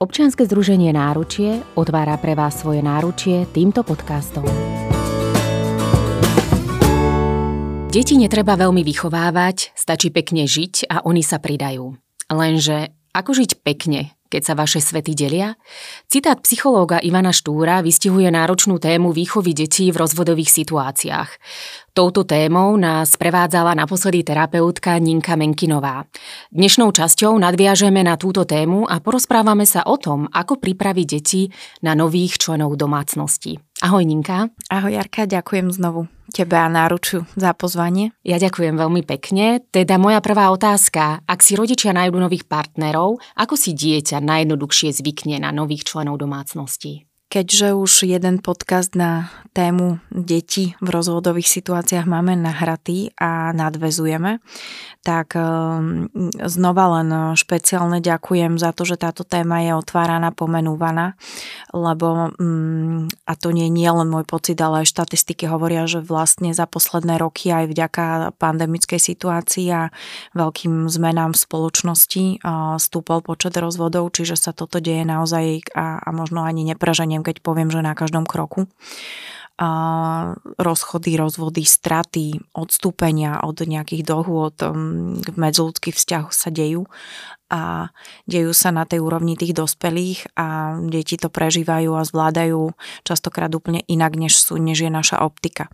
Občianske združenie Náručie otvára pre vás svoje náručie týmto podcastom. Deti netreba veľmi vychovávať, stačí pekne žiť a oni sa pridajú. Lenže ako žiť pekne, keď sa vaše svety delia? Citát psychológa Ivana Štúra vystihuje náročnú tému výchovy detí v rozvodových situáciách. Touto témou nás prevádzala naposledy terapeutka Ninka Menkinová. Dnešnou časťou nadviažeme na túto tému a porozprávame sa o tom, ako pripraviť deti na nových členov domácnosti. Ahoj Ninka. Ahoj Jarka, ďakujem znovu tebe a náruču za pozvanie. Ja ďakujem veľmi pekne. Teda moja prvá otázka, ak si rodičia nájdu nových partnerov, ako si dieťa najjednoduchšie zvykne na nových členov domácnosti? Keďže už jeden podcast na tému detí v rozvodových situáciách máme nahratý a nadvezujeme, tak ehm, znova len špeciálne ďakujem za to, že táto téma je otváraná, pomenúvaná, lebo mm, a to nie je len môj pocit, ale aj štatistiky hovoria, že vlastne za posledné roky aj vďaka pandemickej situácii a veľkým zmenám v spoločnosti stúpol počet rozvodov, čiže sa toto deje naozaj a, a možno ani nepraženiem keď poviem, že na každom kroku. Rozchody, rozvody, straty, odstúpenia od nejakých dohôd um, v medziludských vzťahoch sa dejú a dejú sa na tej úrovni tých dospelých a deti to prežívajú a zvládajú častokrát úplne inak, než, sú, než je naša optika.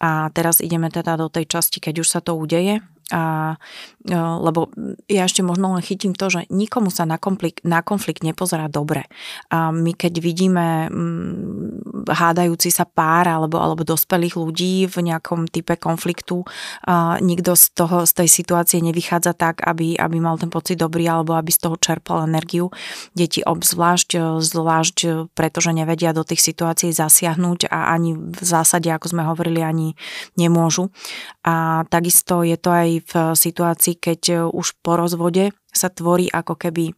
A teraz ideme teda do tej časti, keď už sa to udeje a, e, lebo ja ešte možno len chytím to, že nikomu sa na konflikt, na konflikt nepozerá dobre. A my keď vidíme mm, hádajúci sa pár alebo, alebo dospelých ľudí v nejakom type konfliktu, a nikto z, toho, z tej situácie nevychádza tak, aby, aby mal ten pocit dobrý alebo aby z toho čerpal energiu. Deti obzvlášť, e, zvlášť, e, pretože nevedia do tých situácií zasiahnuť a ani v zásade, ako sme hovorili, ani nemôžu. A takisto je to aj v situácii, keď e, už po rozvode sa tvorí ako keby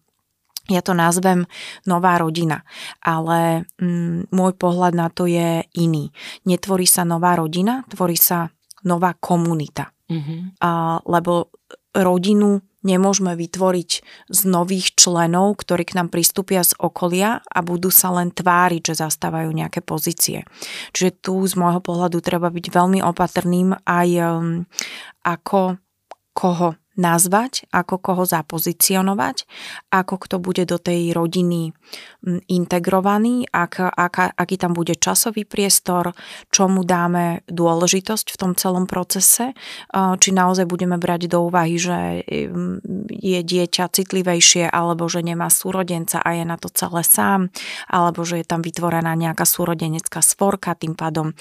ja to nazvem nová rodina, ale mm, môj pohľad na to je iný. Netvorí sa nová rodina, tvorí sa nová komunita. Mm-hmm. A, lebo rodinu nemôžeme vytvoriť z nových členov, ktorí k nám pristúpia z okolia a budú sa len tváriť, že zastávajú nejaké pozície. Čiže tu z môjho pohľadu treba byť veľmi opatrným aj um, ako koho nazvať, ako koho zapozicionovať, ako kto bude do tej rodiny integrovaný, ak, ak, aký tam bude časový priestor, čo mu dáme dôležitosť v tom celom procese, či naozaj budeme brať do úvahy, že je dieťa citlivejšie, alebo že nemá súrodenca a je na to celé sám, alebo že je tam vytvorená nejaká súrodenecká svorka, tým pádom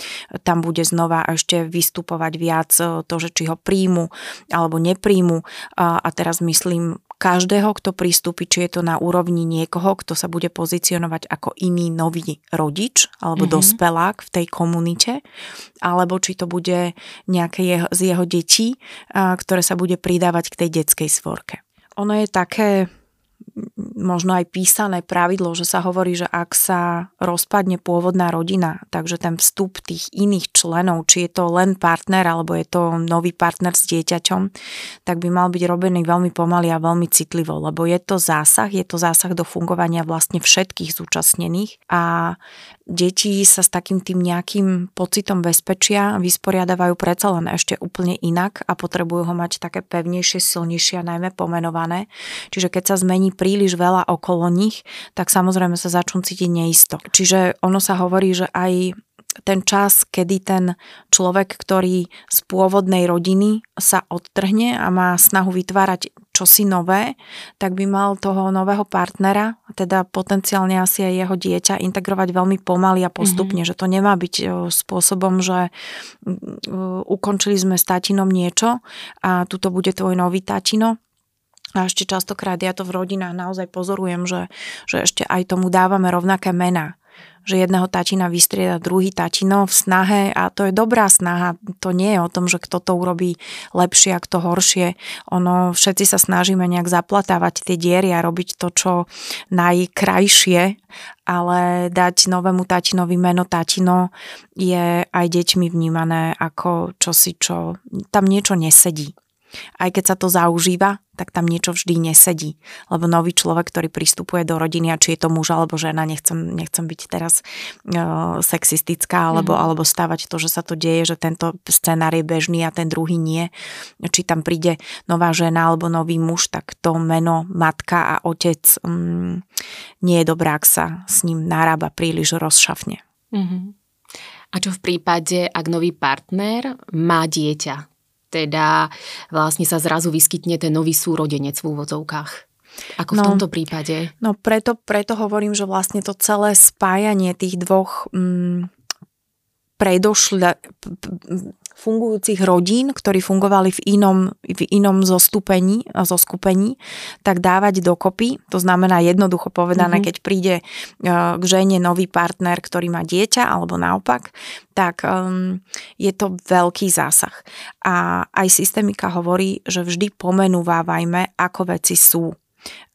tam bude znova ešte vystupovať viac to, že či ho príjmu alebo nepríjmu a, a teraz myslím každého, kto pristúpi, či je to na úrovni niekoho, kto sa bude pozicionovať ako iný nový rodič alebo mm-hmm. dospelák v tej komunite, alebo či to bude nejaké jeho, z jeho detí, a, ktoré sa bude pridávať k tej detskej svorke. Ono je také možno aj písané pravidlo, že sa hovorí, že ak sa rozpadne pôvodná rodina, takže ten vstup tých iných členov, či je to len partner alebo je to nový partner s dieťaťom, tak by mal byť robený veľmi pomaly a veľmi citlivo, lebo je to zásah, je to zásah do fungovania vlastne všetkých zúčastnených a deti sa s takým tým nejakým pocitom bezpečia vysporiadávajú predsa len ešte úplne inak a potrebujú ho mať také pevnejšie, silnejšie a najmä pomenované. Čiže keď sa zmení príliš veľa okolo nich, tak samozrejme sa začnú cítiť neisto. Čiže ono sa hovorí, že aj ten čas, kedy ten človek, ktorý z pôvodnej rodiny sa odtrhne a má snahu vytvárať čosi nové, tak by mal toho nového partnera, teda potenciálne asi aj jeho dieťa, integrovať veľmi pomaly a postupne, mm-hmm. že to nemá byť e, spôsobom, že ukončili sme s tatinom niečo a tuto bude tvoj nový tatino, a ešte častokrát ja to v rodinách naozaj pozorujem, že, že ešte aj tomu dávame rovnaké mená že jedného tačina vystrieda druhý tačino v snahe a to je dobrá snaha. To nie je o tom, že kto to urobí lepšie a kto horšie. Ono, všetci sa snažíme nejak zaplatávať tie diery a robiť to, čo najkrajšie, ale dať novému tatinovi meno tatino je aj deťmi vnímané ako čosi, čo tam niečo nesedí. Aj keď sa to zaužíva, tak tam niečo vždy nesedí. Lebo nový človek, ktorý pristupuje do rodiny, a či je to muž alebo žena, nechcem, nechcem byť teraz uh, sexistická alebo, mm. alebo stavať to, že sa to deje, že tento scenár je bežný a ten druhý nie. Či tam príde nová žena alebo nový muž, tak to meno matka a otec um, nie je dobré, ak sa s ním narába príliš rozšafne. Mm-hmm. A čo v prípade, ak nový partner má dieťa? Teda vlastne sa zrazu vyskytne ten nový súrodenec v úvodzovkách. Ako v no, tomto prípade? No preto, preto hovorím, že vlastne to celé spájanie tých dvoch mm, predošle, fungujúcich rodín, ktorí fungovali v inom, v inom zostupení, zoskupení, tak dávať dokopy. To znamená jednoducho povedané, mm-hmm. keď príde e, k žene nový partner, ktorý má dieťa, alebo naopak, tak um, je to veľký zásah. A aj systémika hovorí, že vždy pomenúvávajme, ako veci sú.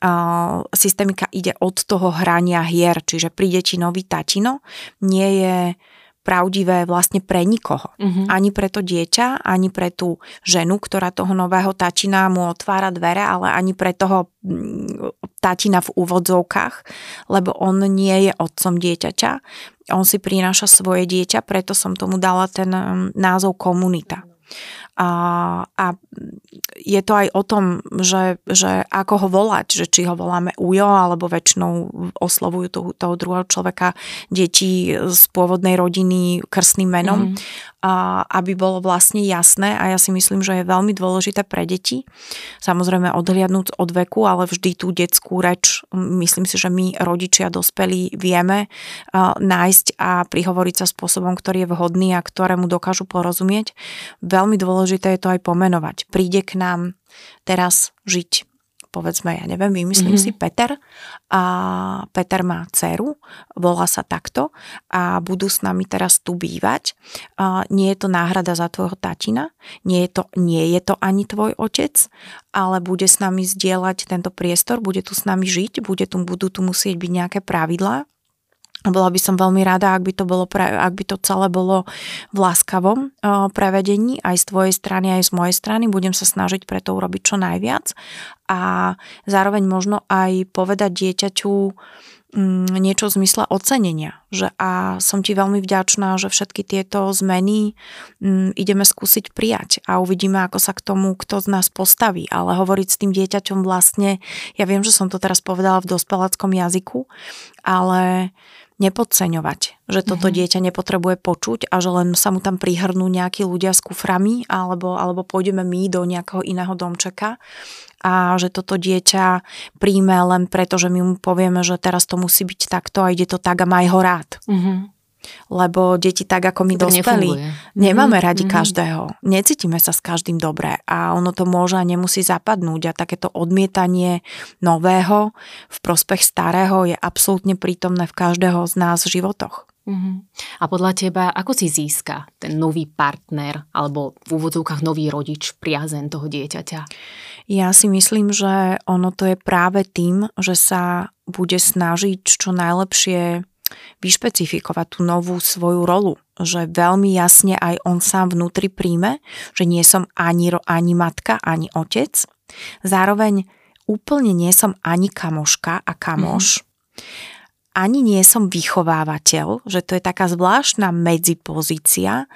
Uh, systémika ide od toho hrania hier, čiže príde ti nový tatino, nie je pravdivé vlastne pre nikoho. Uh-huh. Ani pre to dieťa, ani pre tú ženu, ktorá toho nového tačina mu otvára dvere, ale ani pre toho mm, tatina v úvodzovkách, lebo on nie je otcom dieťaťa. On si prináša svoje dieťa, preto som tomu dala ten mm, názov komunita. A, a je to aj o tom, že, že ako ho volať, že či ho voláme ujo, alebo väčšinou oslovujú toho, toho druhého človeka deti z pôvodnej rodiny krstným menom. Mm aby bolo vlastne jasné a ja si myslím, že je veľmi dôležité pre deti, samozrejme odhliadnúť od veku, ale vždy tú detskú reč, myslím si, že my rodičia dospelí vieme nájsť a prihovoriť sa spôsobom, ktorý je vhodný a ktorému dokážu porozumieť. Veľmi dôležité je to aj pomenovať. Príde k nám teraz žiť povedzme, ja neviem, vymyslím mm-hmm. si Peter a Peter má dceru, volá sa takto a budú s nami teraz tu bývať. A nie je to náhrada za tvojho tatina, nie je, to, nie je to ani tvoj otec, ale bude s nami zdieľať tento priestor, bude tu s nami žiť, bude tu, budú tu musieť byť nejaké pravidlá bola by som veľmi rada, ak by to, bolo pre, ak by to celé bolo v láskavom prevedení, aj z tvojej strany, aj z mojej strany. Budem sa snažiť preto urobiť čo najviac a zároveň možno aj povedať dieťaťu mm, niečo v zmysle ocenenia. Že a som ti veľmi vďačná, že všetky tieto zmeny mm, ideme skúsiť prijať a uvidíme, ako sa k tomu kto z nás postaví. Ale hovoriť s tým dieťaťom vlastne, ja viem, že som to teraz povedala v dospeláckom jazyku, ale nepodceňovať, že toto mm-hmm. dieťa nepotrebuje počuť a že len sa mu tam prihrnú nejakí ľudia s kuframi alebo, alebo pôjdeme my do nejakého iného domčeka a že toto dieťa príjme len preto, že my mu povieme, že teraz to musí byť takto a ide to tak a maj ho rád. Mm-hmm lebo deti tak ako my dospeli nemáme mm-hmm. radi mm-hmm. každého. Necítime sa s každým dobre a ono to môže a nemusí zapadnúť a takéto odmietanie nového v prospech starého je absolútne prítomné v každého z nás v životoch. Mm-hmm. A podľa teba, ako si získa ten nový partner alebo v úvodzovkách nový rodič priazen toho dieťaťa? Ja si myslím, že ono to je práve tým, že sa bude snažiť čo najlepšie vyšpecifikovať tú novú svoju rolu, že veľmi jasne aj on sám vnútri príjme, že nie som ani, ani matka, ani otec. Zároveň úplne nie som ani kamoška a kamoš. Mm-hmm. Ani nie som vychovávateľ, že to je taká zvláštna medzipozícia,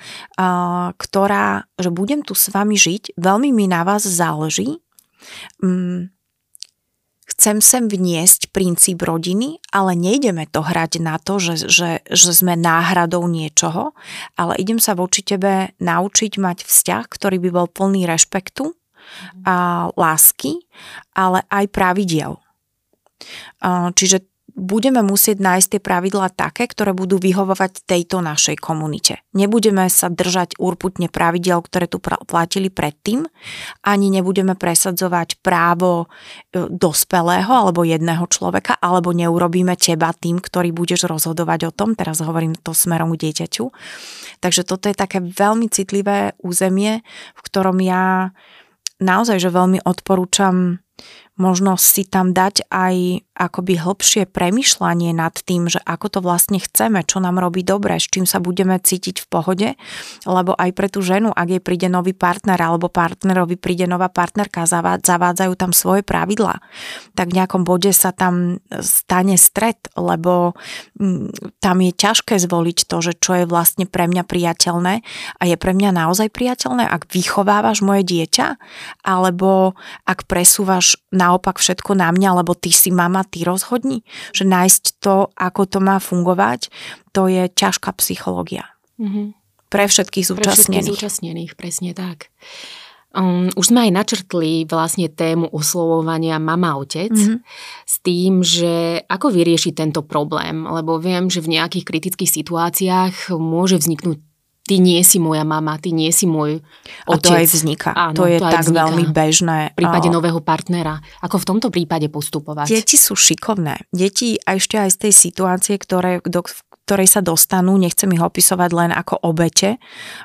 ktorá, že budem tu s vami žiť, veľmi mi na vás záleží. Mm, chcem sem vniesť princíp rodiny, ale nejdeme to hrať na to, že, že, že sme náhradou niečoho, ale idem sa voči tebe naučiť mať vzťah, ktorý by bol plný rešpektu a lásky, ale aj pravidiel. Čiže budeme musieť nájsť tie pravidlá také, ktoré budú vyhovovať tejto našej komunite. Nebudeme sa držať urputne pravidel, ktoré tu platili predtým, ani nebudeme presadzovať právo e, dospelého alebo jedného človeka, alebo neurobíme teba tým, ktorý budeš rozhodovať o tom. Teraz hovorím to smerom k dieťaťu. Takže toto je také veľmi citlivé územie, v ktorom ja naozaj že veľmi odporúčam možno si tam dať aj akoby hlbšie premyšľanie nad tým, že ako to vlastne chceme, čo nám robí dobre, s čím sa budeme cítiť v pohode, lebo aj pre tú ženu, ak jej príde nový partner alebo partnerovi príde nová partnerka, zavádzajú tam svoje pravidlá, tak v nejakom bode sa tam stane stret, lebo mm, tam je ťažké zvoliť to, že čo je vlastne pre mňa priateľné. A je pre mňa naozaj priateľné, ak vychovávaš moje dieťa, alebo ak presúvaš naopak všetko na mňa, lebo ty si mama, ty rozhodni, že nájsť to, ako to má fungovať, to je ťažká psychológia. Mm-hmm. Pre všetkých zúčastnených. Pre všetkých zúčastnených, presne tak. Um, už sme aj načrtli vlastne tému oslovovania mama-otec mm-hmm. s tým, že ako vyriešiť tento problém, lebo viem, že v nejakých kritických situáciách môže vzniknúť ty nie si moja mama, ty nie si môj otec. A to aj vzniká. Áno, to je to tak vzniká. veľmi bežné. V prípade nového partnera. Ako v tomto prípade postupovať? Deti sú šikovné. Deti a ešte aj z tej situácie, ktoré, do ktorej sa dostanú, nechcem ich opisovať len ako obete,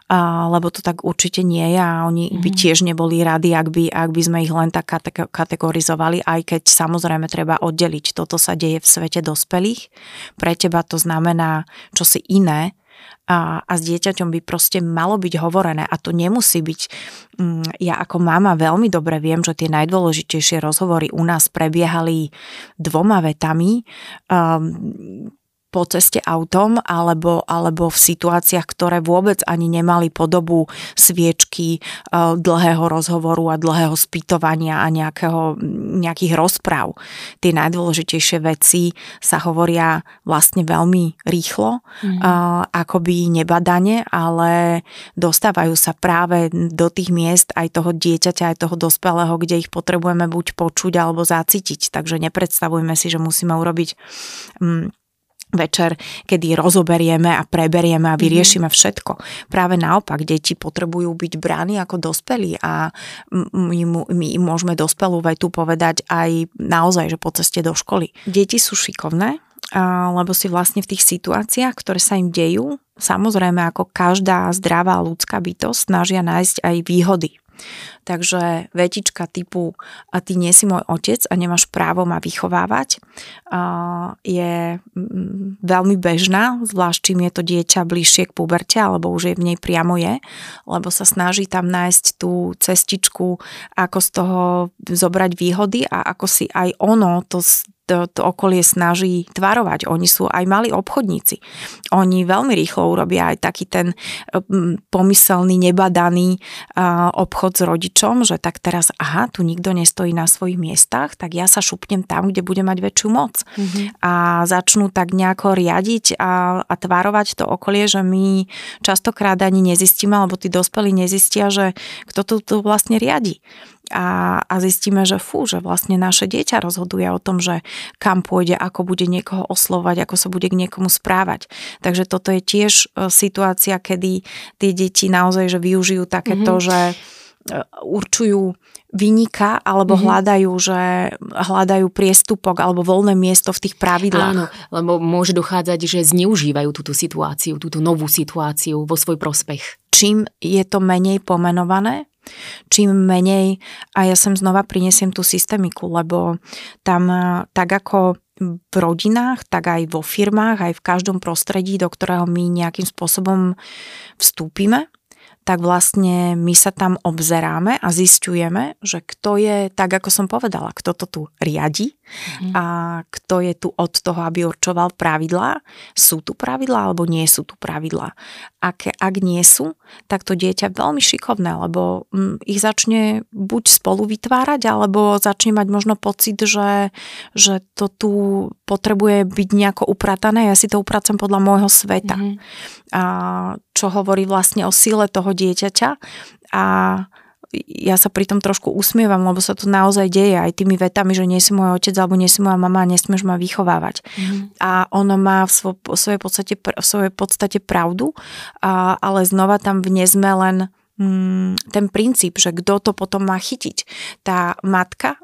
a, lebo to tak určite nie je a oni mm. by tiež neboli radi, ak by, ak by sme ich len tak kategorizovali, aj keď samozrejme treba oddeliť. Toto sa deje v svete dospelých. Pre teba to znamená čosi iné, a, a s dieťaťom by proste malo byť hovorené a to nemusí byť, mm, ja ako mama veľmi dobre viem, že tie najdôležitejšie rozhovory u nás prebiehali dvoma vetami. Um, po ceste autom alebo, alebo v situáciách, ktoré vôbec ani nemali podobu sviečky, e, dlhého rozhovoru a dlhého spýtovania a nejakého, nejakých rozpráv. Tie najdôležitejšie veci sa hovoria vlastne veľmi rýchlo, mm. akoby nebadane, ale dostávajú sa práve do tých miest aj toho dieťaťa, aj toho dospelého, kde ich potrebujeme buď počuť alebo zacítiť. Takže nepredstavujme si, že musíme urobiť mm, večer, kedy rozoberieme a preberieme a vyriešime mhm. všetko. Práve naopak, deti potrebujú byť brány ako dospelí a my, my im môžeme dospelú vetu povedať aj naozaj, že po ceste do školy. Deti sú šikovné, lebo si vlastne v tých situáciách, ktoré sa im dejú, samozrejme ako každá zdravá ľudská bytosť, snažia nájsť aj výhody Takže vetička typu a ty nie si môj otec a nemáš právo ma vychovávať je mm, veľmi bežná, zvlášť čím je to dieťa bližšie k puberte alebo už je v nej priamo je, lebo sa snaží tam nájsť tú cestičku, ako z toho zobrať výhody a ako si aj ono to to, to okolie snaží tvarovať. Oni sú aj malí obchodníci. Oni veľmi rýchlo urobia aj taký ten pomyselný, nebadaný obchod s rodičom, že tak teraz, aha, tu nikto nestojí na svojich miestach, tak ja sa šupnem tam, kde bude mať väčšiu moc. Mm-hmm. A začnú tak nejako riadiť a, a tvarovať to okolie, že my častokrát ani nezistíme, alebo tí dospelí nezistia, že kto tu, tu vlastne riadi a, a zistíme, že fú, že vlastne naše dieťa rozhoduje o tom, že kam pôjde, ako bude niekoho oslovať, ako sa bude k niekomu správať. Takže toto je tiež e, situácia, kedy tie deti naozaj že využijú takéto, mm-hmm. že e, určujú vynika alebo mm-hmm. hľadajú, že hľadajú priestupok alebo voľné miesto v tých pravidlách. Áno, lebo môže dochádzať, že zneužívajú túto situáciu, túto novú situáciu vo svoj prospech. Čím je to menej pomenované, čím menej a ja sem znova prinesiem tú systemiku, lebo tam tak ako v rodinách, tak aj vo firmách, aj v každom prostredí, do ktorého my nejakým spôsobom vstúpime, tak vlastne my sa tam obzeráme a zistujeme, že kto je, tak ako som povedala, kto to tu riadi mm. a kto je tu od toho, aby určoval pravidlá. Sú tu pravidlá alebo nie sú tu pravidlá. Ak, ak nie sú, tak to dieťa veľmi šikovné, lebo mm, ich začne buď spolu vytvárať, alebo začne mať možno pocit, že, že to tu potrebuje byť nejako upratané, ja si to upracem podľa môjho sveta. Mm. A čo hovorí vlastne o sile toho dieťaťa a ja sa pri tom trošku usmievam, lebo sa to naozaj deje aj tými vetami, že nie si môj otec alebo nie si moja mama a nesmieš ma vychovávať. Mm. A ono má v, svo, v, svojej podstate, v svojej podstate pravdu, a, ale znova tam vnezme len mm, ten princíp, že kto to potom má chytiť. Tá matka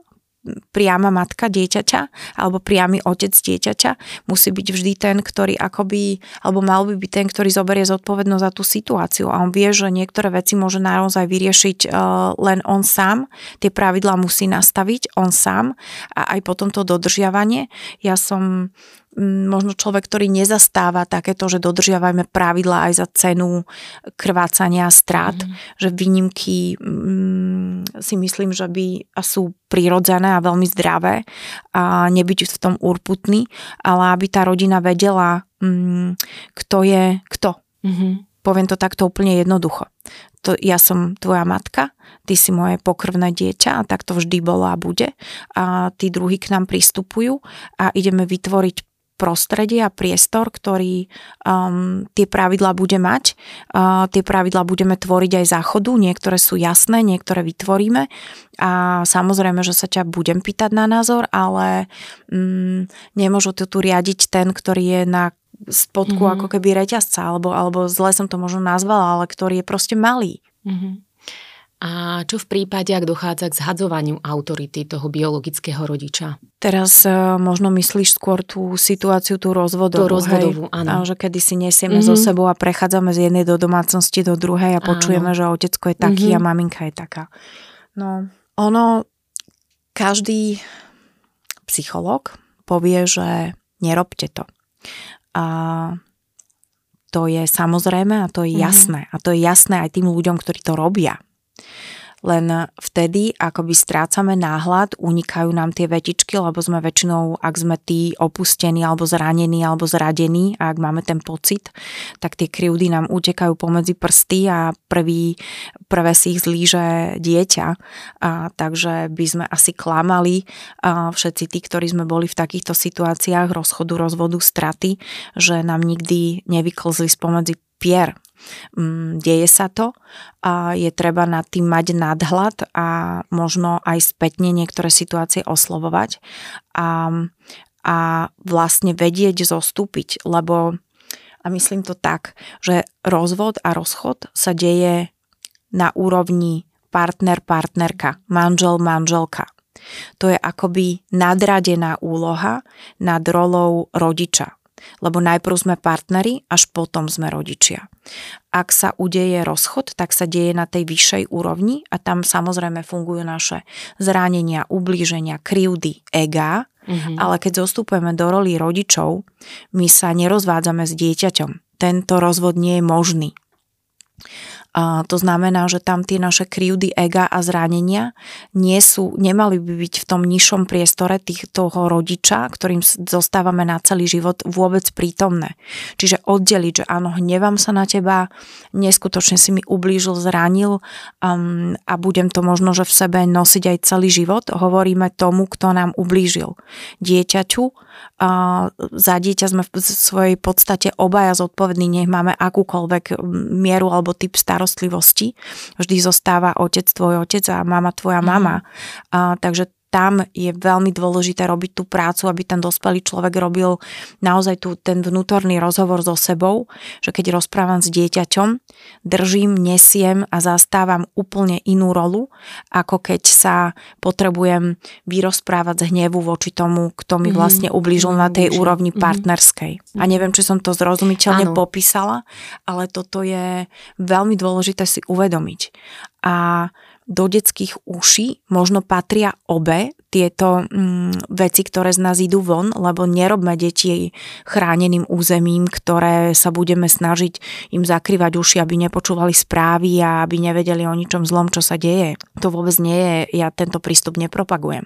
priama matka dieťaťa alebo priamy otec dieťaťa. Musí byť vždy ten, ktorý akoby, alebo mal by byť ten, ktorý zoberie zodpovednosť za tú situáciu a on vie, že niektoré veci môže naozaj vyriešiť uh, len on sám. Tie pravidlá musí nastaviť on sám a aj potom to dodržiavanie. Ja som možno človek, ktorý nezastáva takéto, že dodržiavajme pravidlá aj za cenu krvácania a strát, mm. že výnimky mm, si myslím, že by sú prirodzené a veľmi zdravé a nebyť v tom urputný, ale aby tá rodina vedela, mm, kto je kto. Mm-hmm. Poviem to takto úplne jednoducho. To, ja som tvoja matka, ty si moje pokrvné dieťa a tak to vždy bolo a bude. A tí druhí k nám pristupujú a ideme vytvoriť prostredie a priestor, ktorý um, tie pravidlá bude mať. Uh, tie pravidlá budeme tvoriť aj záchodu, niektoré sú jasné, niektoré vytvoríme a samozrejme, že sa ťa budem pýtať na názor, ale um, nemôžu to tu riadiť ten, ktorý je na spodku mm-hmm. ako keby reťazca, alebo, alebo zle som to možno nazvala, ale ktorý je proste malý. Mm-hmm. A čo v prípade, ak dochádza k zhadzovaniu autority toho biologického rodiča? Teraz uh, možno myslíš skôr tú situáciu, tú rozvodovú. Tú rozvodovú, hej? áno. A že kedy si nesieme mm-hmm. so sebou a prechádzame z jednej do domácnosti do druhej a počujeme, áno. že otecko je taký mm-hmm. a maminka je taká. No, ono, každý psychológ povie, že nerobte to. A to je samozrejme a to je mm-hmm. jasné. A to je jasné aj tým ľuďom, ktorí to robia len vtedy akoby strácame náhľad, unikajú nám tie vetičky, lebo sme väčšinou, ak sme tí opustení alebo zranení alebo zradení a ak máme ten pocit, tak tie krivdy nám utekajú pomedzi prsty a prvý, prvé si ich zlíže dieťa. A, takže by sme asi klamali a všetci tí, ktorí sme boli v takýchto situáciách rozchodu, rozvodu, straty, že nám nikdy nevyklzli spomedzi pier deje sa to je treba nad tým mať nadhľad a možno aj spätne niektoré situácie oslovovať a, a vlastne vedieť zostúpiť, lebo a myslím to tak, že rozvod a rozchod sa deje na úrovni partner-partnerka, manžel-manželka. To je akoby nadradená úloha nad rolou rodiča lebo najprv sme partneri, až potom sme rodičia. Ak sa udeje rozchod, tak sa deje na tej vyššej úrovni a tam samozrejme fungujú naše zranenia, ublíženia, krivdy, ega, mm-hmm. ale keď zostupujeme do roli rodičov, my sa nerozvádzame s dieťaťom. Tento rozvod nie je možný. To znamená, že tam tie naše krivdy, ega a zranenia nie sú, nemali by byť v tom nižšom priestore tých, toho rodiča, ktorým zostávame na celý život vôbec prítomné. Čiže oddeliť, že áno, hnevám sa na teba, neskutočne si mi ublížil, zranil um, a budem to možno, že v sebe nosiť aj celý život. Hovoríme tomu, kto nám ublížil. Dieťaťu, uh, za dieťa sme v svojej podstate obaja zodpovední, nech máme akúkoľvek mieru alebo typ starostlivosti starostlivosti. Vždy zostáva otec tvoj otec a mama tvoja mama. Mm. A, takže tam je veľmi dôležité robiť tú prácu, aby ten dospelý človek robil naozaj tu ten vnútorný rozhovor so sebou, že keď rozprávam s dieťaťom, držím, nesiem a zastávam úplne inú rolu, ako keď sa potrebujem vyrozprávať z hnevu voči tomu, kto mi mhm. vlastne ublížil na tej úrovni mhm. partnerskej. A neviem, či som to zrozumiteľne ano. popísala, ale toto je veľmi dôležité si uvedomiť. A do detských uší možno patria obe tieto mm, veci, ktoré z nás idú von, lebo nerobme deti chráneným územím, ktoré sa budeme snažiť im zakrývať uši, aby nepočúvali správy a aby nevedeli o ničom zlom, čo sa deje. To vôbec nie je, ja tento prístup nepropagujem.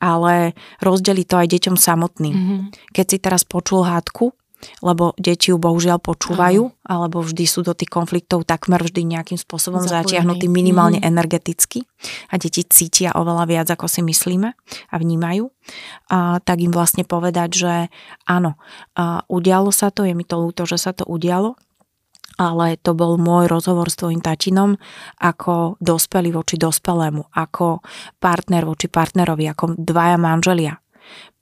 Ale rozdeli to aj deťom samotným. Mm-hmm. Keď si teraz počul hádku, lebo deti ju bohužiaľ počúvajú, Aha. alebo vždy sú do tých konfliktov takmer vždy nejakým spôsobom zatiahnutí minimálne mm. energeticky a deti cítia oveľa viac, ako si myslíme a vnímajú, a, tak im vlastne povedať, že áno, a, udialo sa to, je mi to ľúto, že sa to udialo, ale to bol môj rozhovor s tvojim tatinom ako dospelý voči dospelému, ako partner voči partnerovi, ako dvaja manželia.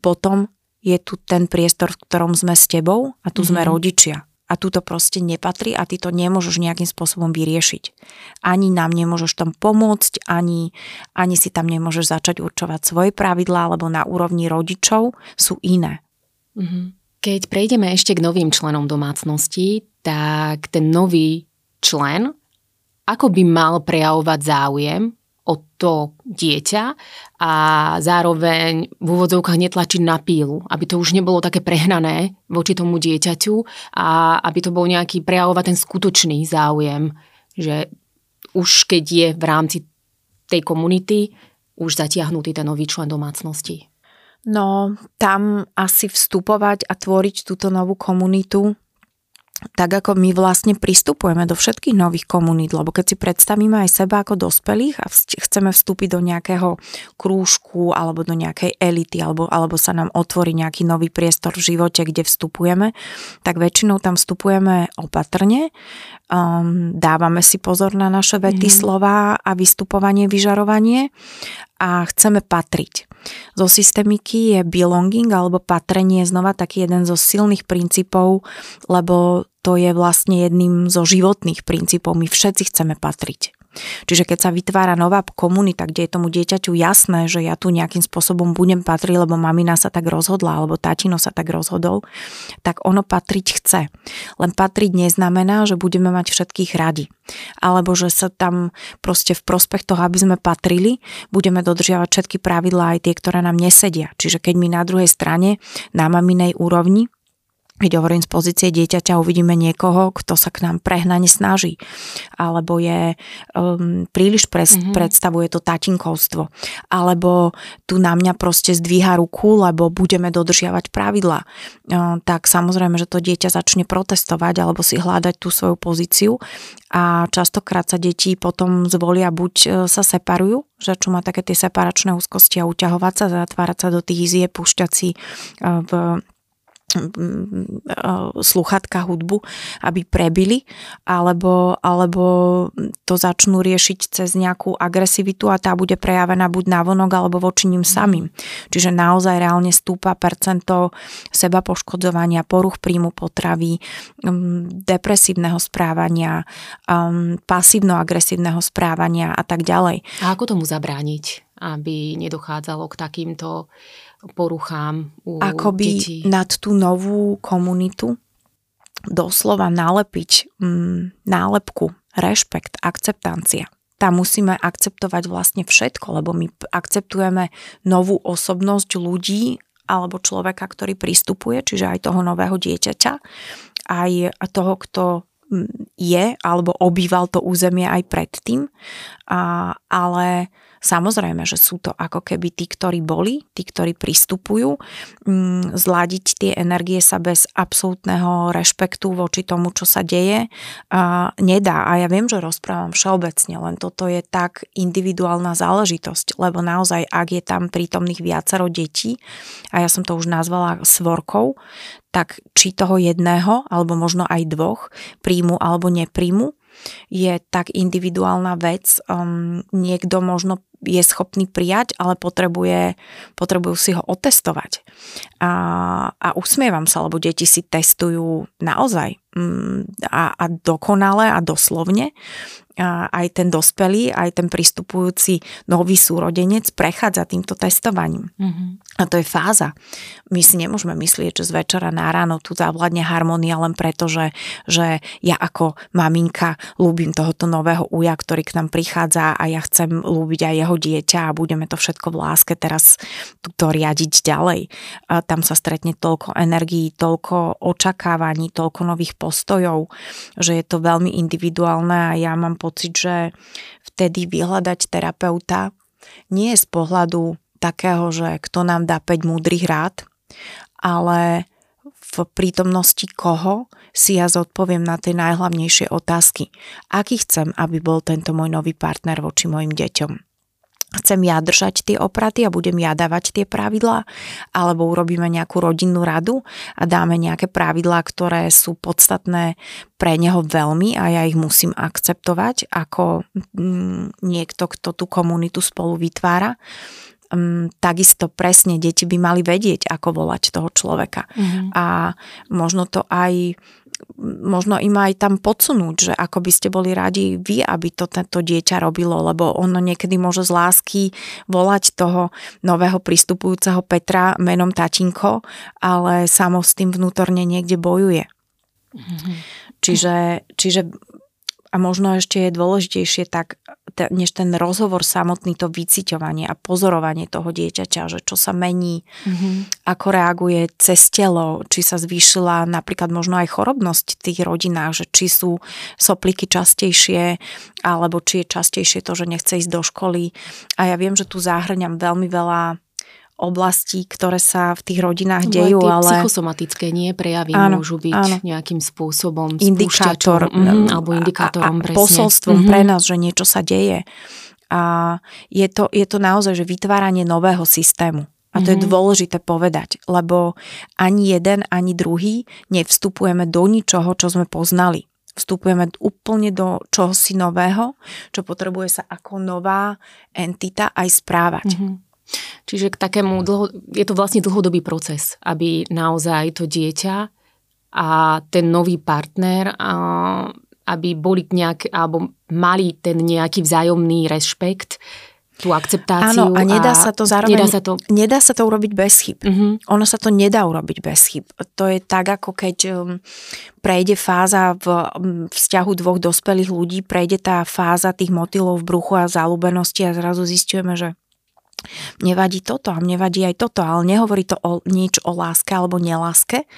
Potom je tu ten priestor, v ktorom sme s tebou a tu mm-hmm. sme mhm. rodičia. a tu to proste nepatrí a ty to nemôžeš nejakým spôsobom vyriešiť. Ani nám nemôžeš tam pomôcť, ani, ani si tam nemôžeš začať určovať svoje pravidlá, lebo na úrovni rodičov sú iné. Mhm. Keď prejdeme ešte k novým členom domácnosti, tak ten nový člen, ako by mal prejavovať záujem to dieťa a zároveň v úvodzovkách netlačiť na pílu, aby to už nebolo také prehnané voči tomu dieťaťu a aby to bol nejaký prejavovať ten skutočný záujem, že už keď je v rámci tej komunity už zatiahnutý ten nový člen domácnosti. No, tam asi vstupovať a tvoriť túto novú komunitu tak ako my vlastne pristupujeme do všetkých nových komunít, lebo keď si predstavíme aj seba ako dospelých a chceme vstúpiť do nejakého krúžku alebo do nejakej elity alebo, alebo sa nám otvorí nejaký nový priestor v živote, kde vstupujeme, tak väčšinou tam vstupujeme opatrne, um, dávame si pozor na naše vety, mm-hmm. slova a vystupovanie, vyžarovanie a chceme patriť. Zo systemiky je belonging alebo patrenie znova taký jeden zo silných princípov, lebo to je vlastne jedným zo životných princípov. My všetci chceme patriť. Čiže keď sa vytvára nová komunita, kde je tomu dieťaťu jasné, že ja tu nejakým spôsobom budem patriť, lebo mamina sa tak rozhodla, alebo tatino sa tak rozhodol, tak ono patriť chce. Len patriť neznamená, že budeme mať všetkých radi. Alebo že sa tam proste v prospech toho, aby sme patrili, budeme dodržiavať všetky pravidlá, aj tie, ktoré nám nesedia. Čiže keď my na druhej strane na maminej úrovni keď hovorím z pozície dieťaťa, uvidíme niekoho, kto sa k nám prehnane snaží, alebo je um, príliš pres, mm-hmm. predstavuje to tatinkovstvo, alebo tu na mňa proste zdvíha ruku, lebo budeme dodržiavať pravidla, uh, tak samozrejme, že to dieťa začne protestovať alebo si hľadať tú svoju pozíciu. A častokrát sa deti potom zvolia buď uh, sa separujú, že čo má také tie separačné úzkosti a uťahovať sa, zatvárať sa do tých izie, púšťať si uh, v sluchatka hudbu, aby prebili, alebo, alebo to začnú riešiť cez nejakú agresivitu a tá bude prejavená buď na vonok alebo voči ním samým. Čiže naozaj reálne stúpa percento seba poškodzovania, poruch príjmu potravy, depresívneho správania, pasívno-agresívneho správania a tak ďalej. A ako tomu zabrániť, aby nedochádzalo k takýmto poruchám u Akoby detí. nad tú novú komunitu doslova nalepiť mm, nálepku, rešpekt, akceptancia. Tam musíme akceptovať vlastne všetko, lebo my akceptujeme novú osobnosť ľudí alebo človeka, ktorý pristupuje, čiže aj toho nového dieťaťa, aj toho, kto mm, je alebo obýval to územie aj predtým, a, ale Samozrejme, že sú to ako keby tí, ktorí boli, tí, ktorí pristupujú. Mm, zladiť tie energie sa bez absolútneho rešpektu voči tomu, čo sa deje, nedá. A ja viem, že rozprávam všeobecne, len toto je tak individuálna záležitosť, lebo naozaj, ak je tam prítomných viacero detí, a ja som to už nazvala svorkou, tak či toho jedného, alebo možno aj dvoch, príjmu alebo nepríjmu, je tak individuálna vec. Um, niekto možno je schopný prijať, ale potrebuje, potrebujú si ho otestovať. A, a usmievam sa, lebo deti si testujú naozaj mm, a, a dokonale a doslovne aj ten dospelý, aj ten pristupujúci nový súrodenec prechádza týmto testovaním. Mm-hmm. A to je fáza. My si nemôžeme myslieť, že z večera na ráno tu zavládne harmonia len preto, že, že ja ako maminka ľúbim tohoto nového uja, ktorý k nám prichádza a ja chcem ľúbiť aj jeho dieťa a budeme to všetko v láske teraz to riadiť ďalej. A tam sa stretne toľko energií, toľko očakávaní, toľko nových postojov, že je to veľmi individuálne a ja mám pocit, že vtedy vyhľadať terapeuta nie je z pohľadu takého, že kto nám dá 5 múdrych rád, ale v prítomnosti koho si ja zodpoviem na tie najhlavnejšie otázky. Aký chcem, aby bol tento môj nový partner voči mojim deťom? Chcem ja držať tie opraty a budem ja dávať tie pravidlá, alebo urobíme nejakú rodinnú radu a dáme nejaké pravidlá, ktoré sú podstatné pre neho veľmi a ja ich musím akceptovať ako mm, niekto, kto tú komunitu spolu vytvára. Um, takisto presne deti by mali vedieť, ako volať toho človeka. Mm-hmm. A možno to aj možno im aj tam podsunúť, že ako by ste boli radi vy, aby to tento dieťa robilo, lebo ono niekedy môže z lásky volať toho nového pristupujúceho Petra menom tatinko, ale samo s tým vnútorne niekde bojuje. Mm-hmm. Čiže, čiže a možno ešte je dôležitejšie tak, než ten rozhovor samotný, to vyciťovanie a pozorovanie toho dieťaťa, že čo sa mení, mm-hmm. ako reaguje cez telo, či sa zvýšila napríklad možno aj chorobnosť v tých rodinách, že či sú sopliky častejšie, alebo či je častejšie to, že nechce ísť do školy. A ja viem, že tu záhrňam veľmi veľa oblastí, ktoré sa v tých rodinách no, dejú. ale psychosomatické nie prejavy áno, môžu byť áno. nejakým spôsobom indikátor mm, alebo indikátorom a, a posolstvom mm-hmm. pre nás, že niečo sa deje. A je to, je to naozaj, že vytváranie nového systému. A to mm-hmm. je mhm. dôležité povedať, lebo ani jeden, ani druhý nevstupujeme do ničoho, čo sme poznali. Vstupujeme úplne do čohosi nového, čo potrebuje sa ako nová entita aj správať. Mm-hmm. Čiže k takému, dlho, je to vlastne dlhodobý proces, aby naozaj to dieťa a ten nový partner, aby boli nejak, alebo mali ten nejaký vzájomný rešpekt, tú akceptáciu. Áno, a nedá a sa to zároveň, nedá sa to, nedá sa to urobiť bez chyb. Uh-huh. Ono sa to nedá urobiť bez chyb. To je tak, ako keď um, prejde fáza v um, vzťahu dvoch dospelých ľudí, prejde tá fáza tých motylov v bruchu a zalúbenosti a zrazu zistujeme, že mne vadí toto a mne vadí aj toto, ale nehovorí to o nič o láske alebo neláske,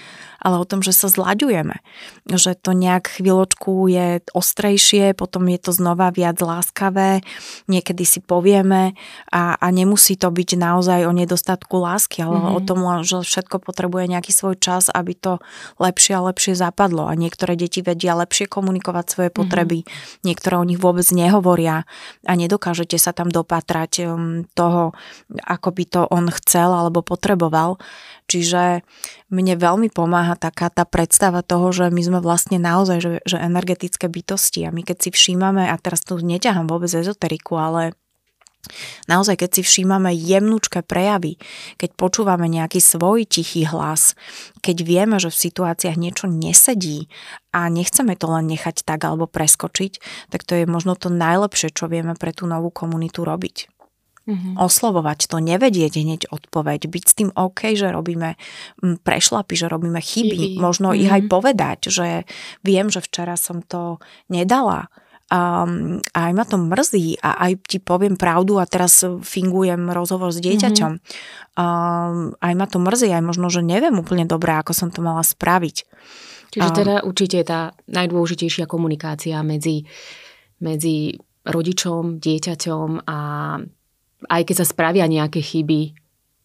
ale o tom, že sa zlaďujeme. Že to nejak chvíľočku je ostrejšie, potom je to znova viac láskavé, niekedy si povieme a, a nemusí to byť naozaj o nedostatku lásky, ale mm-hmm. o tom, že všetko potrebuje nejaký svoj čas, aby to lepšie a lepšie zapadlo. A niektoré deti vedia lepšie komunikovať svoje mhm. potreby, mm-hmm. niektoré o nich vôbec nehovoria a nedokážete sa tam dopatrať um, toho, ako by to on chcel alebo potreboval. Čiže mne veľmi pomáha taká tá predstava toho, že my sme vlastne naozaj že, že energetické bytosti a my keď si všímame, a teraz tu neťahám vôbec ezoteriku, ale Naozaj, keď si všímame jemnúčke prejavy, keď počúvame nejaký svoj tichý hlas, keď vieme, že v situáciách niečo nesedí a nechceme to len nechať tak alebo preskočiť, tak to je možno to najlepšie, čo vieme pre tú novú komunitu robiť mm-hmm. oslovovať to, nevedieť hneď odpoveď, byť s tým OK, že robíme mm, prešlapy, že robíme chyby, chyby. možno mm-hmm. ich aj povedať, že viem, že včera som to nedala, um, a aj ma to mrzí a aj ti poviem pravdu a teraz fingujem rozhovor s dieťaťom. Mm-hmm. Um, aj ma to mrzí, aj možno, že neviem úplne dobre, ako som to mala spraviť. Čiže um, teda určite je tá najdôležitejšia komunikácia medzi, medzi rodičom, dieťaťom a aj keď sa spravia nejaké chyby,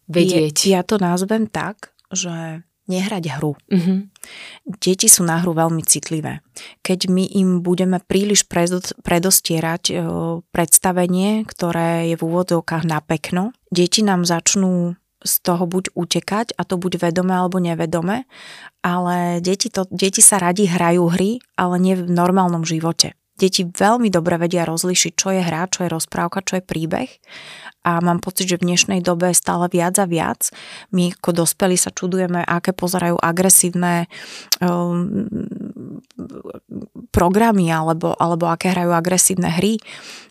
vedieť. Je, ja to nazvem tak, že nehrať hru. Mm-hmm. Deti sú na hru veľmi citlivé. Keď my im budeme príliš predostierať e, predstavenie, ktoré je v úvodzovkách na pekno, deti nám začnú z toho buď utekať, a to buď vedome alebo nevedome, ale deti, to, deti sa radi hrajú hry, ale nie v normálnom živote. Deti veľmi dobre vedia rozlišiť, čo je hra, čo je rozprávka, čo je príbeh a mám pocit, že v dnešnej dobe stále viac a viac. My ako dospelí sa čudujeme, aké pozerajú agresívne um, programy alebo, alebo aké hrajú agresívne hry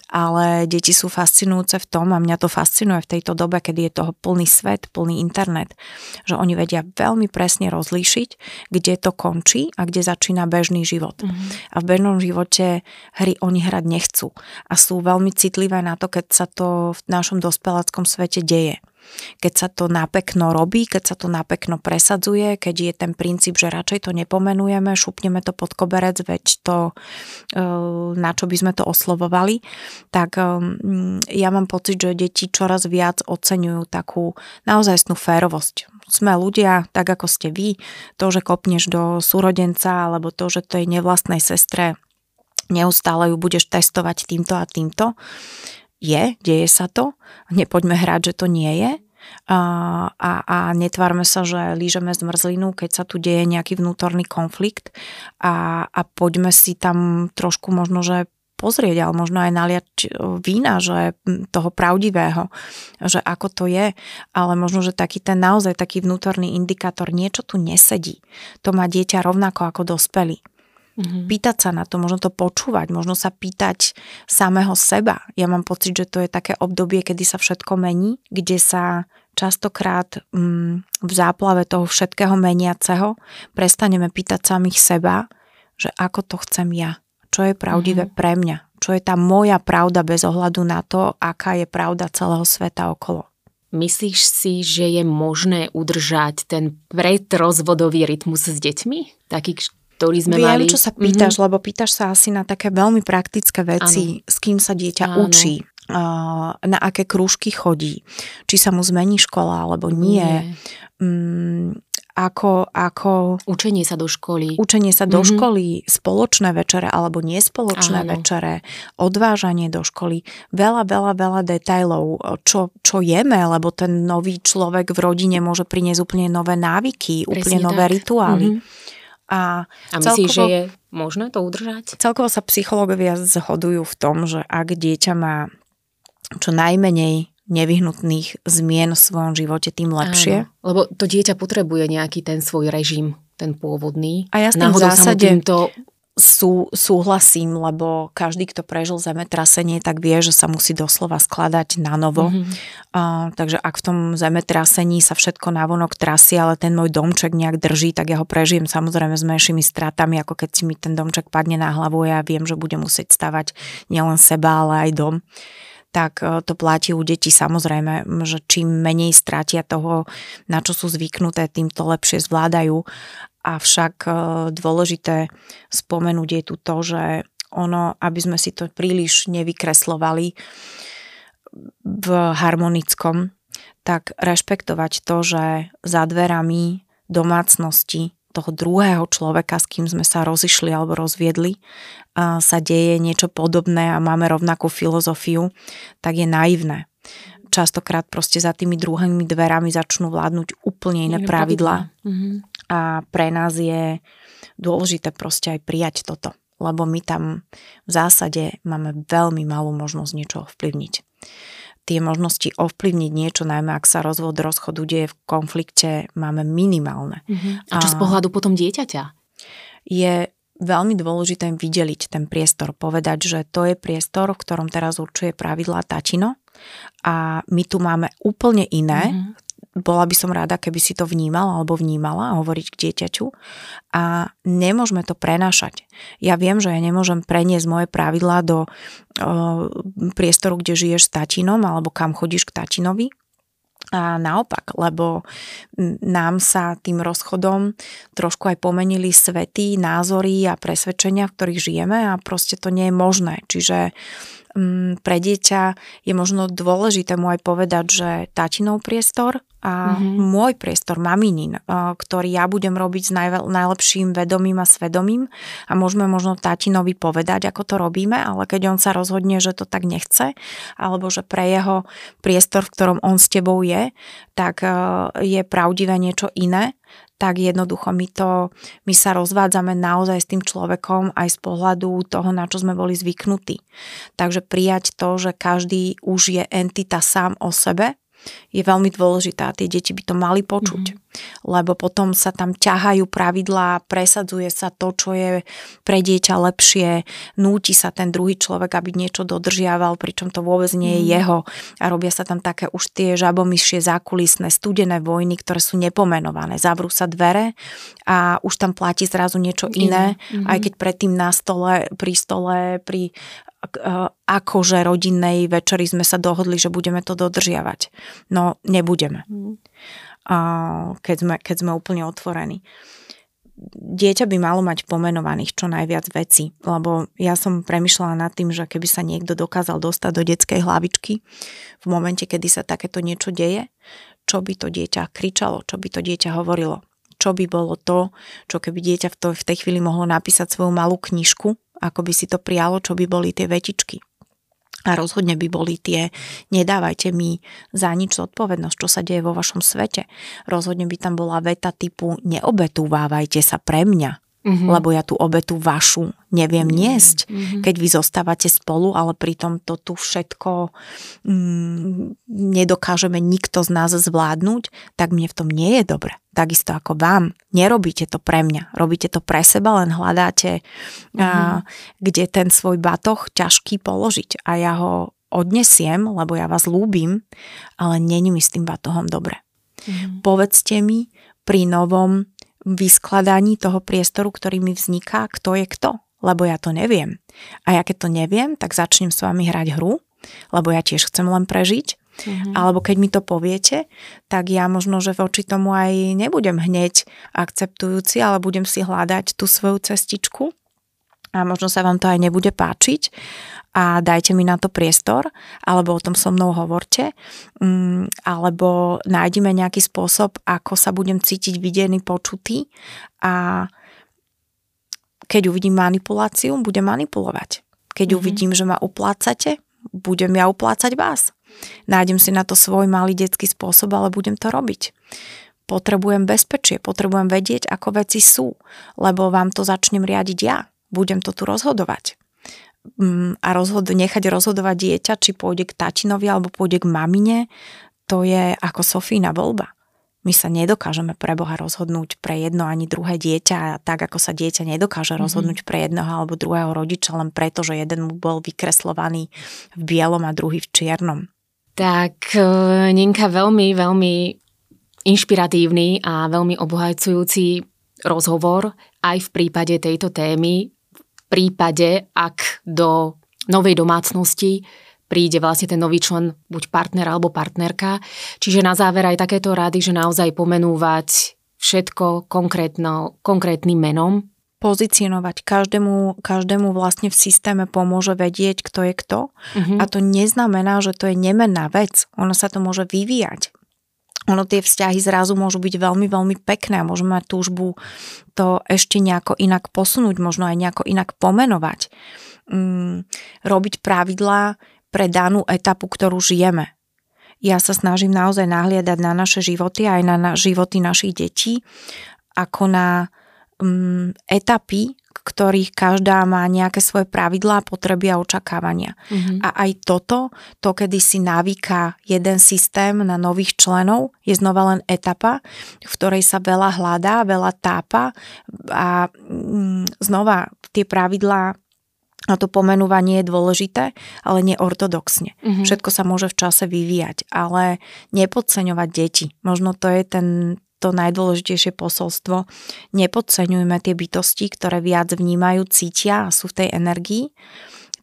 ale deti sú fascinujúce v tom a mňa to fascinuje v tejto dobe, kedy je toho plný svet, plný internet, že oni vedia veľmi presne rozlíšiť, kde to končí a kde začína bežný život. Mm-hmm. A v bežnom živote hry oni hrať nechcú a sú veľmi citlivé na to, keď sa to v našom dospeláckom svete deje keď sa to napekno robí, keď sa to napekno presadzuje, keď je ten princíp, že radšej to nepomenujeme, šupneme to pod koberec, veď to, e, na čo by sme to oslovovali, tak e, ja mám pocit, že deti čoraz viac oceňujú takú naozajstnú férovosť. Sme ľudia, tak ako ste vy, to, že kopneš do súrodenca, alebo to, že tej nevlastnej sestre neustále ju budeš testovať týmto a týmto, je, deje sa to, nepoďme hrať, že to nie je a, a, a netvárme sa, že lížeme zmrzlinu, keď sa tu deje nejaký vnútorný konflikt a, a poďme si tam trošku možno, že pozrieť, ale možno aj naliať vína, že toho pravdivého, že ako to je, ale možno, že taký ten naozaj taký vnútorný indikátor, niečo tu nesedí. To má dieťa rovnako ako dospelý. Mm-hmm. Pýtať sa na to, možno to počúvať, možno sa pýtať samého seba. Ja mám pocit, že to je také obdobie, kedy sa všetko mení, kde sa častokrát mm, v záplave toho všetkého meniaceho prestaneme pýtať samých seba, že ako to chcem ja, čo je pravdivé mm-hmm. pre mňa, čo je tá moja pravda bez ohľadu na to, aká je pravda celého sveta okolo. Myslíš si, že je možné udržať ten predrozvodový rytmus s deťmi? Taký, ktorý sme Viem, mali. čo sa pýtaš, mm-hmm. lebo pýtaš sa asi na také veľmi praktické veci, ano. s kým sa dieťa ano. učí, na aké krúžky chodí, či sa mu zmení škola alebo nie. nie. Mm, ako, ako... Učenie sa do školy. Učenie sa do mm-hmm. školy, spoločné večere alebo nespoločné Áno. večere, odvážanie do školy, veľa, veľa, veľa detajlov, čo, čo jeme, lebo ten nový človek v rodine môže priniesť úplne nové návyky, Presne úplne tak. nové rituály. Mm-hmm. A, a myslíš, celkovo, že je možné to udržať? Celkovo sa psychológovia zhodujú v tom, že ak dieťa má čo najmenej nevyhnutných zmien v svojom živote, tým lepšie. Áno, lebo to dieťa potrebuje nejaký ten svoj režim, ten pôvodný. A ja s tým v zásade týmto... sú, súhlasím, lebo každý, kto prežil zemetrasenie, tak vie, že sa musí doslova skladať na novo. Mm-hmm. Uh, takže ak v tom zemetrasení sa všetko navonok trasie, ale ten môj domček nejak drží, tak ja ho prežijem samozrejme s menšími stratami, ako keď si mi ten domček padne na hlavu a ja viem, že budem musieť stavať nielen seba, ale aj dom tak e, to platí u detí samozrejme, že čím menej stratia toho, na čo sú zvyknuté, tým to lepšie zvládajú. Avšak e, dôležité spomenúť je tu to, že ono, aby sme si to príliš nevykreslovali v harmonickom, tak rešpektovať to, že za dverami domácnosti toho druhého človeka, s kým sme sa rozišli alebo rozviedli, a sa deje niečo podobné a máme rovnakú filozofiu, tak je naivné. Častokrát proste za tými druhými dverami začnú vládnuť úplne iné, iné pravidlá. Mm-hmm. A pre nás je dôležité proste aj prijať toto, lebo my tam v zásade máme veľmi malú možnosť niečo ovplyvniť tie možnosti ovplyvniť niečo, najmä ak sa rozvod rozchodu deje v konflikte, máme minimálne. Uh-huh. A čo a z pohľadu potom dieťaťa? Je veľmi dôležité vydeliť ten priestor, povedať, že to je priestor, v ktorom teraz určuje pravidlá tatino a my tu máme úplne iné, uh-huh bola by som rada, keby si to vnímal alebo vnímala hovoriť k dieťaťu a nemôžeme to prenášať. Ja viem, že ja nemôžem preniesť moje pravidlá do uh, priestoru, kde žiješ s tatinom alebo kam chodíš k tatinovi, a naopak, lebo nám sa tým rozchodom trošku aj pomenili svety, názory a presvedčenia, v ktorých žijeme a proste to nie je možné. Čiže pre dieťa je možno dôležité mu aj povedať, že tatinov priestor a mm-hmm. môj priestor, maminin, ktorý ja budem robiť s najve- najlepším vedomím a svedomím a môžeme možno tatinovi povedať, ako to robíme, ale keď on sa rozhodne, že to tak nechce, alebo že pre jeho priestor, v ktorom on s tebou je, tak je pravdivé niečo iné, tak jednoducho my, to, my sa rozvádzame naozaj s tým človekom aj z pohľadu toho, na čo sme boli zvyknutí. Takže prijať to, že každý už je entita sám o sebe je veľmi dôležitá. Tie deti by to mali počuť, mm-hmm. lebo potom sa tam ťahajú pravidlá, presadzuje sa to, čo je pre dieťa lepšie, núti sa ten druhý človek, aby niečo dodržiaval, pričom to vôbec nie je mm-hmm. jeho a robia sa tam také už tie žabomyšie zákulisné studené vojny, ktoré sú nepomenované. Zavrú sa dvere a už tam platí zrazu niečo iné, mm-hmm. aj keď predtým na stole, pri stole, pri akože rodinnej večeri sme sa dohodli, že budeme to dodržiavať. No, nebudeme. Mm. Keď sme, keď sme úplne otvorení. Dieťa by malo mať pomenovaných čo najviac veci, lebo ja som premyšľala nad tým, že keby sa niekto dokázal dostať do detskej hlavičky v momente, kedy sa takéto niečo deje, čo by to dieťa kričalo, čo by to dieťa hovorilo, čo by bolo to, čo keby dieťa v, to, v tej chvíli mohlo napísať svoju malú knižku ako by si to prijalo, čo by boli tie vetičky. A rozhodne by boli tie, nedávajte mi za nič zodpovednosť, čo sa deje vo vašom svete. Rozhodne by tam bola veta typu, neobetúvávajte sa pre mňa. Mm-hmm. lebo ja tú obetu vašu neviem mm-hmm. niesť, mm-hmm. keď vy zostávate spolu, ale pritom to tu všetko mm, nedokážeme nikto z nás zvládnuť, tak mne v tom nie je dobre. Takisto ako vám. Nerobíte to pre mňa, robíte to pre seba, len hľadáte, mm-hmm. a, kde ten svoj batoh ťažký položiť a ja ho odnesiem, lebo ja vás lúbim, ale není mi s tým batohom dobre. Mm-hmm. Povedzte mi pri novom vyskladaní toho priestoru, ktorý mi vzniká, kto je kto, lebo ja to neviem. A ja keď to neviem, tak začnem s vami hrať hru, lebo ja tiež chcem len prežiť. Mm-hmm. Alebo keď mi to poviete, tak ja možno, že voči tomu aj nebudem hneď akceptujúci, ale budem si hľadať tú svoju cestičku a možno sa vám to aj nebude páčiť a dajte mi na to priestor, alebo o tom so mnou hovorte, mm, alebo nájdeme nejaký spôsob, ako sa budem cítiť videný, počutý a keď uvidím manipuláciu, budem manipulovať. Keď mm-hmm. uvidím, že ma uplácate, budem ja uplácať vás. Nájdem si na to svoj malý detský spôsob, ale budem to robiť. Potrebujem bezpečie, potrebujem vedieť, ako veci sú, lebo vám to začnem riadiť ja. Budem to tu rozhodovať. Mm, a rozhod- nechať rozhodovať dieťa, či pôjde k tatinovi alebo pôjde k mamine, to je ako Sofína voľba. My sa nedokážeme pre Boha rozhodnúť pre jedno ani druhé dieťa, tak ako sa dieťa nedokáže mm-hmm. rozhodnúť pre jedného alebo druhého rodiča, len preto, že jeden mu bol vykreslovaný v bielom a druhý v čiernom. Tak e, Ninka, veľmi, veľmi inšpiratívny a veľmi obohajcujúci rozhovor aj v prípade tejto témy prípade, ak do novej domácnosti príde vlastne ten nový člen, buď partner alebo partnerka. Čiže na záver aj takéto rady, že naozaj pomenúvať všetko konkrétno, konkrétnym menom. Pozicionovať každému, každému vlastne v systéme pomôže vedieť, kto je kto. Uh-huh. A to neznamená, že to je nemenná vec. Ono sa to môže vyvíjať ono tie vzťahy zrazu môžu byť veľmi, veľmi pekné a môžeme mať túžbu to ešte nejako inak posunúť, možno aj nejako inak pomenovať. Mm, robiť pravidlá pre danú etapu, ktorú žijeme. Ja sa snažím naozaj nahliadať na naše životy aj na, na životy našich detí ako na mm, etapy, ktorých každá má nejaké svoje pravidlá, potreby a očakávania. Mm-hmm. A aj toto, to kedy si navíka jeden systém na nových členov, je znova len etapa, v ktorej sa veľa hľadá, veľa tápa a mm, znova tie pravidlá a to pomenovanie je dôležité, ale neortodoxne. Mm-hmm. Všetko sa môže v čase vyvíjať, ale nepodceňovať deti. Možno to je ten, to najdôležitejšie posolstvo. Nepodceňujme tie bytosti, ktoré viac vnímajú, cítia a sú v tej energii,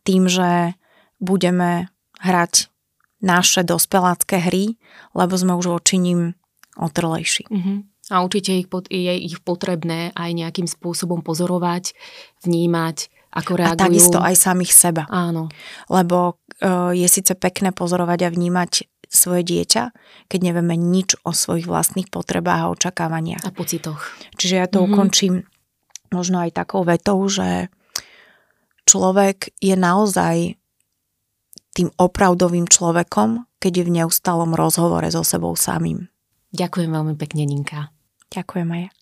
tým, že budeme hrať naše dospelácké hry, lebo sme už voči ním otrlejší. Mm-hmm. A určite ich, je ich potrebné aj nejakým spôsobom pozorovať, vnímať, ako reagujú. A takisto aj samých seba. Áno. Lebo uh, je síce pekné pozorovať a vnímať svoje dieťa, keď nevieme nič o svojich vlastných potrebách a očakávaniach. A pocitoch. Čiže ja to mm-hmm. ukončím možno aj takou vetou, že človek je naozaj tým opravdovým človekom, keď je v neustálom rozhovore so sebou samým. Ďakujem veľmi pekne, Ninka. Ďakujem aj ja.